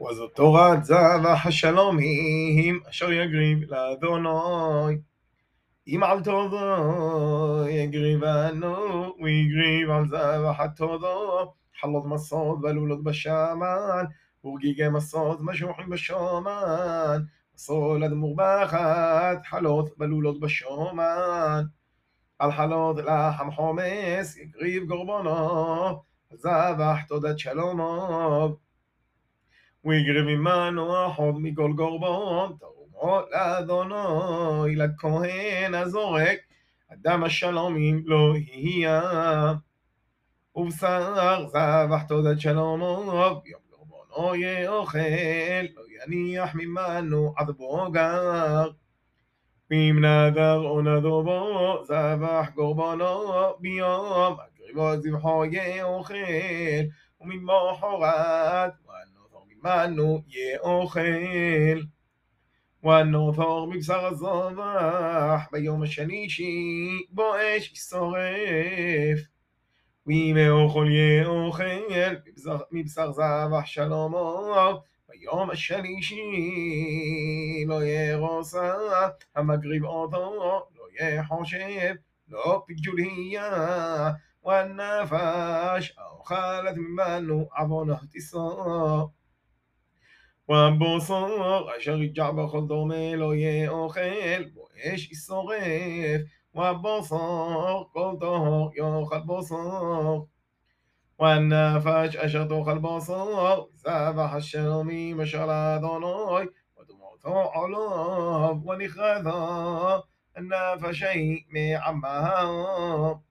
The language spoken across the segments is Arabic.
וזאת תורת זבח השלומים, אשר יגריב לאדוני. אם על תודו יגריבנו, ויגריב על זבח התודו, חלות מסות ולולות בשמן, ורגיגי מסות משוחים בשומן, מסולת מורבחת, חלות ולולות בשומן. על חלות לחם חומס, יגריב גורבונו, זבח תודת שלומו. ויגרב עמנו החוב מכל גורבון, תרומות לאדוני, לכהן הזורק, אדם השלומים לא יהיה. ובשר זבח תודת שלומו, יום גורבונו יאכל, לא יניח ממנו עד בוגר. ואם נדר או נדור בו, זבח גורבונו ביום, אקריבו זבחו יאכל, וממחרת אנו יאוכל. ונופר מבשר הזובח, ביום השלישי בואש שורף. וימי אוכל יאוכל, מבשר זבח שלום אור, ביום השלישי לא ירוסה, המגריב אותו לא יחושב, לא פיג'וליה. ונפש האוכלת ממנו עוונות عظنه והבוסר אשר יג'ע בכל דומה לא יאכל בו אש ישורף והבוסר כל טהור יאכל בוסר والنفش أشر تأكل بصر ذبح الشلميم أشر لأدوني ودموته علوف ونخذا النفشي معمها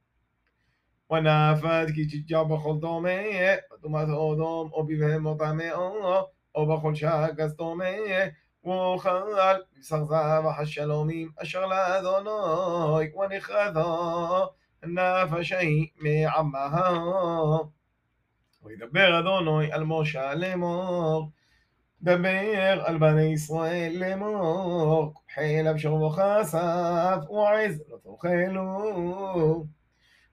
ونفت כי תשגע בכל דומה, וטומאת אודום או בבהמה ובכל שגז טומא, ואוכל בשר זבח השלומים, אשר לאדוני ונחרדו נפשי מעמו. וידבר אדוני על משה לאמור, דבר על בני ישראל לאמור, חיל אבשר וכסף ועז לא תאכלו.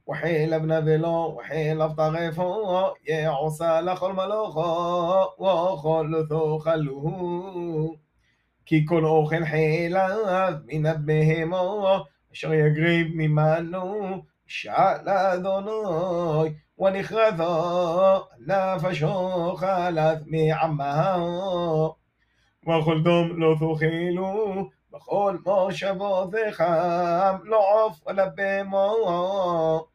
وحيل ابن فيلون وحيل افتغيفون يا عسى لخل ملوخ وخل خلوه كي كل اوخن حيلا من ابهما اشر يقريب ممانو شعل ذنوي ونخرث الناف خلث معمها وخل دوم لوثو خيلو بخل مرشبو ذخم لعف ولبي مو.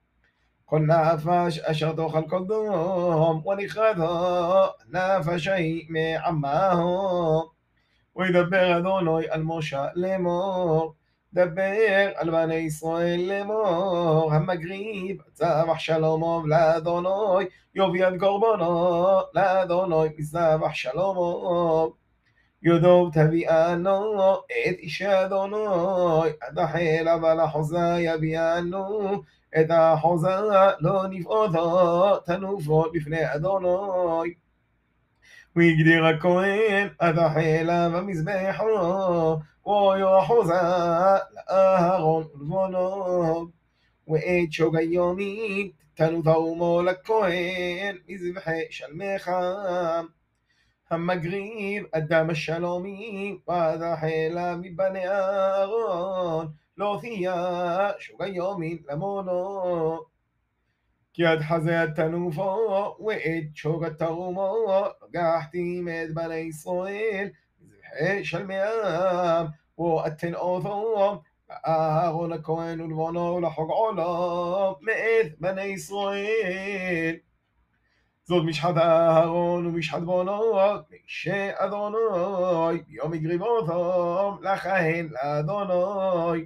כל נפש אשר תאכל כל דום ונכרתו נפשי מעמו וידבר אדוני על משה לאמור דבר על בני ישראל לאמור המגריב צבח שלומו לאדוני יוביד קורבנו לאדוני מזבח שלומו יודו תביאנו את איש אדוני עד החיל אבל החוזה יביאנו את החוזה לא נפעותו תנופו בפני אדוני והגדיר הכהן עד החילה במזבחו ויאחוזה לאהרון ולבונו ואת שog היומית תנו תרומו לכהן מזבחי שלמך המגריב אדם השלומי ועד החילה מבני אהרון לא תהיה שog היומין למונו כי עד חזה התנופו ואת שog התרומו לקחתי מאת בני ישראל מזבחי שלמיהם ואתן אותו אהרון הכהן ולבונו לחוג עולם מאת בני ישראל זאת משחת אהרון ומשחת בונות, מקשה אדוני, ביום יגריב אותם, לכהן לאדוני.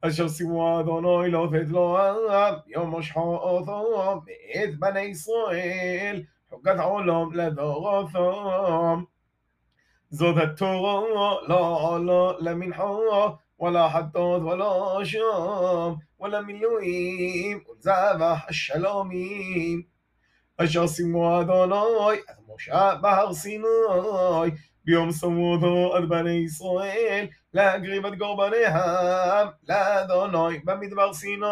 אשר שימו אדוני לא תת לו אב, יום מושכו אותו, מאת בני ישראל, חוקת עולם לדורותם. זאת התורו, לא עולו למנחו, ولا حطات ولا شام ولا ملوئيم وزبح الشلاميم אשר שימו אדוני את משה בהר סיני ביום סמותו עד בני ישראל להקריב את קורבניהם לאדוני במדבר סיני